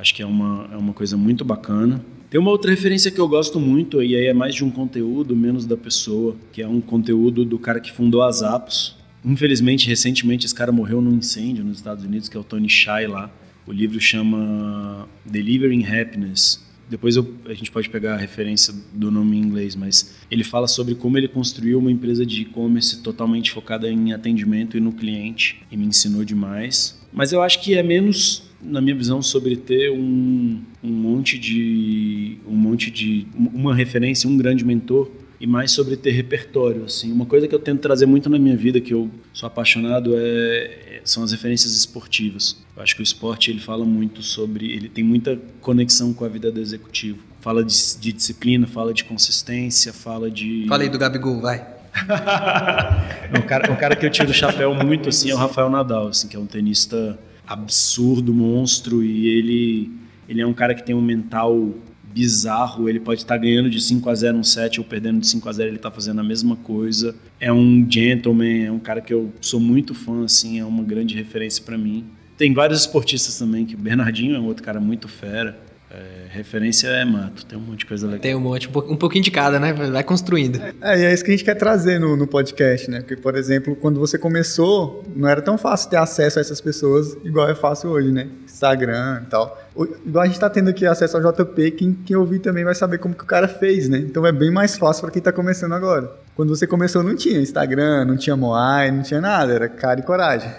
Acho que é uma, é uma coisa muito bacana. Tem uma outra referência que eu gosto muito, e aí é mais de um conteúdo, menos da pessoa, que é um conteúdo do cara que fundou as Apos. Infelizmente, recentemente, esse cara morreu num incêndio nos Estados Unidos, que é o Tony Shai lá. O livro chama Delivering Happiness. Depois eu, a gente pode pegar a referência do nome em inglês, mas ele fala sobre como ele construiu uma empresa de e-commerce totalmente focada em atendimento e no cliente, e me ensinou demais. Mas eu acho que é menos na minha visão, sobre ter um, um monte de. um monte de. uma referência, um grande mentor, e mais sobre ter repertório. Assim. Uma coisa que eu tento trazer muito na minha vida, que eu sou apaixonado, é, são as referências esportivas. Eu acho que o esporte ele fala muito sobre. ele tem muita conexão com a vida do executivo. Fala de, de disciplina, fala de consistência, fala de. Fala aí do Gabigol, vai. <laughs> o, cara, o cara que eu tiro o chapéu muito assim é o Rafael Nadal, assim, que é um tenista absurdo, monstro, e ele, ele é um cara que tem um mental bizarro, ele pode estar tá ganhando de 5 a 0 um set ou perdendo de 5 a 0 ele está fazendo a mesma coisa. É um gentleman, é um cara que eu sou muito fã, assim, é uma grande referência para mim. Tem vários esportistas também, que o Bernardinho é um outro cara muito fera. É, referência é mato, tem um monte de coisa legal. Tem um monte, um pouquinho de cada, né? Vai construindo. É, e é isso que a gente quer trazer no, no podcast, né? Porque, por exemplo, quando você começou, não era tão fácil ter acesso a essas pessoas igual é fácil hoje, né? Instagram e tal. Igual a gente está tendo aqui acesso ao JP, quem, quem ouvir também vai saber como que o cara fez, né? Então é bem mais fácil para quem está começando agora. Quando você começou não tinha Instagram, não tinha Moai, não tinha nada, era cara e coragem.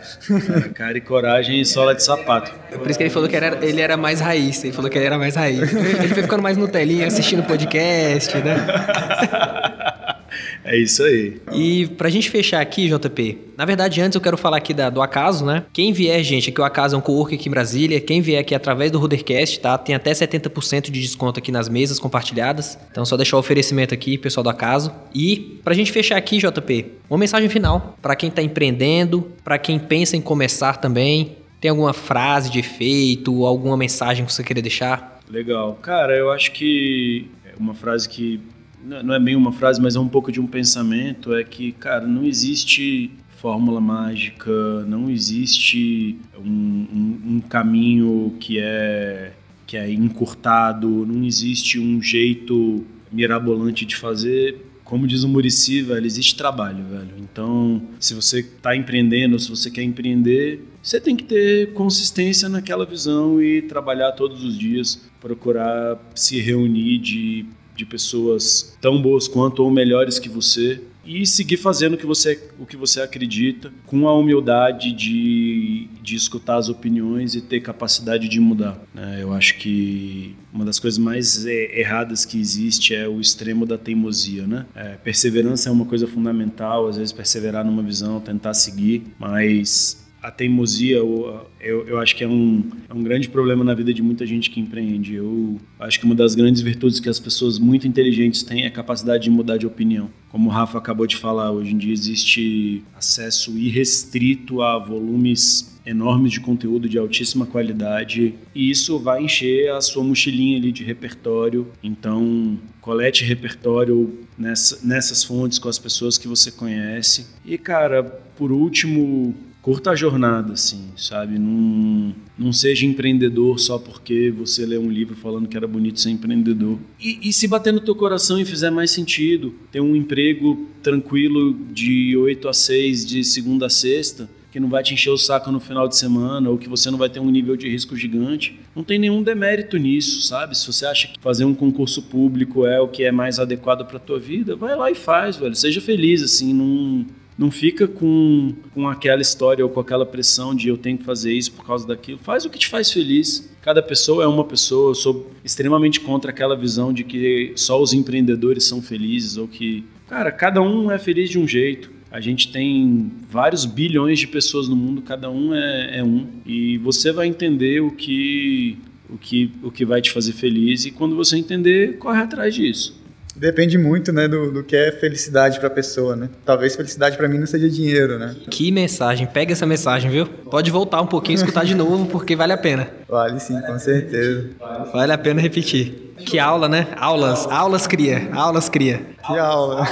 É, cara e coragem e sola de sapato. É por isso que ele falou que era, ele era mais raiz, ele falou que ele era mais raiz. Ele foi ficando mais no telinha, assistindo podcast, né? <laughs> É isso aí. E pra gente fechar aqui, JP, na verdade, antes eu quero falar aqui da, do Acaso, né? Quem vier, gente, aqui o Acaso é um co-work aqui em Brasília. Quem vier aqui através do Rudercast, tá? Tem até 70% de desconto aqui nas mesas compartilhadas. Então, só deixar o oferecimento aqui, pessoal do Acaso. E pra gente fechar aqui, JP, uma mensagem final para quem tá empreendendo, para quem pensa em começar também. Tem alguma frase de efeito, alguma mensagem que você queria deixar? Legal. Cara, eu acho que é uma frase que não é bem uma frase, mas é um pouco de um pensamento, é que, cara, não existe fórmula mágica, não existe um, um, um caminho que é, que é encurtado, não existe um jeito mirabolante de fazer. Como diz o Murici, velho, existe trabalho, velho. Então, se você está empreendendo, se você quer empreender, você tem que ter consistência naquela visão e trabalhar todos os dias, procurar se reunir de de pessoas tão boas quanto ou melhores que você e seguir fazendo o que você, o que você acredita, com a humildade de, de escutar as opiniões e ter capacidade de mudar. Né? Eu acho que uma das coisas mais é, erradas que existe é o extremo da teimosia. Né? É, perseverança é uma coisa fundamental, às vezes perseverar numa visão, tentar seguir, mas a teimosia, eu, eu, acho que é um, é um grande problema na vida de muita gente que empreende. Eu acho que uma das grandes virtudes que as pessoas muito inteligentes têm é a capacidade de mudar de opinião. Como o Rafa acabou de falar, hoje em dia existe acesso irrestrito a volumes enormes de conteúdo de altíssima qualidade e isso vai encher a sua mochilinha ali de repertório. Então, colete repertório nessa, nessas fontes com as pessoas que você conhece. E, cara, por último, curta a jornada, assim, sabe? Não, não seja empreendedor só porque você lê um livro falando que era bonito ser empreendedor. E, e, se bater no teu coração e fizer mais sentido, ter um emprego tranquilo de 8 a 6, de segunda a sexta, que não vai te encher o saco no final de semana ou que você não vai ter um nível de risco gigante. Não tem nenhum demérito nisso, sabe? Se você acha que fazer um concurso público é o que é mais adequado para tua vida, vai lá e faz, velho. Seja feliz, assim, não não fica com, com aquela história ou com aquela pressão de eu tenho que fazer isso por causa daquilo. Faz o que te faz feliz. Cada pessoa é uma pessoa. Eu sou extremamente contra aquela visão de que só os empreendedores são felizes ou que. Cara, cada um é feliz de um jeito. A gente tem vários bilhões de pessoas no mundo, cada um é, é um. E você vai entender o que, o, que, o que vai te fazer feliz. E quando você entender, corre atrás disso. Depende muito, né, do, do que é felicidade para a pessoa, né? Talvez felicidade para mim não seja dinheiro, né? Que mensagem, pega essa mensagem, viu? Pode voltar um pouquinho e escutar de <laughs> novo, porque vale a pena. Vale sim, com certeza. Vale a pena repetir. Que aula, né? Aulas, aulas cria, aulas cria. Que aula.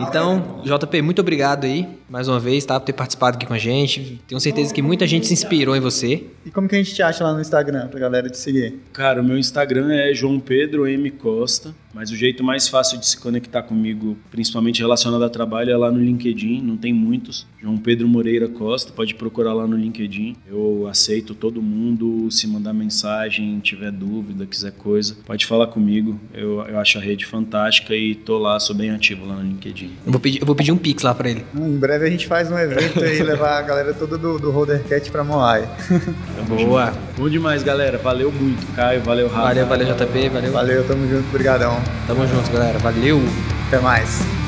Então, JP, muito obrigado aí, mais uma vez, tá? Por ter participado aqui com a gente. Tenho certeza que muita gente se inspirou em você. E como que a gente te acha lá no Instagram, pra galera te seguir? Cara, o meu Instagram é João Pedro M. Costa, mas o jeito mais fácil de se conectar comigo, principalmente relacionado a trabalho, é lá no LinkedIn, não tem muitos. João Pedro Moreira Costa, pode procurar lá no LinkedIn. Eu aceito todo mundo, se mandar mensagem, tiver dúvida, quiser coisa, pode falar comigo. Eu, eu acho a rede fantástica e tô lá, sou bem ativo lá no LinkedIn. Eu vou pedir, eu vou pedir um pix lá pra ele. Em breve a gente faz um evento aí, levar a galera toda do, do Rodercat pra Moai. Boa. Bom demais, galera. Valeu muito, Caio. Valeu, Rafa. Valeu, valeu, JP. Valeu. Valeu, tamo junto, brigadão. Tamo junto, galera. Valeu. Até mais.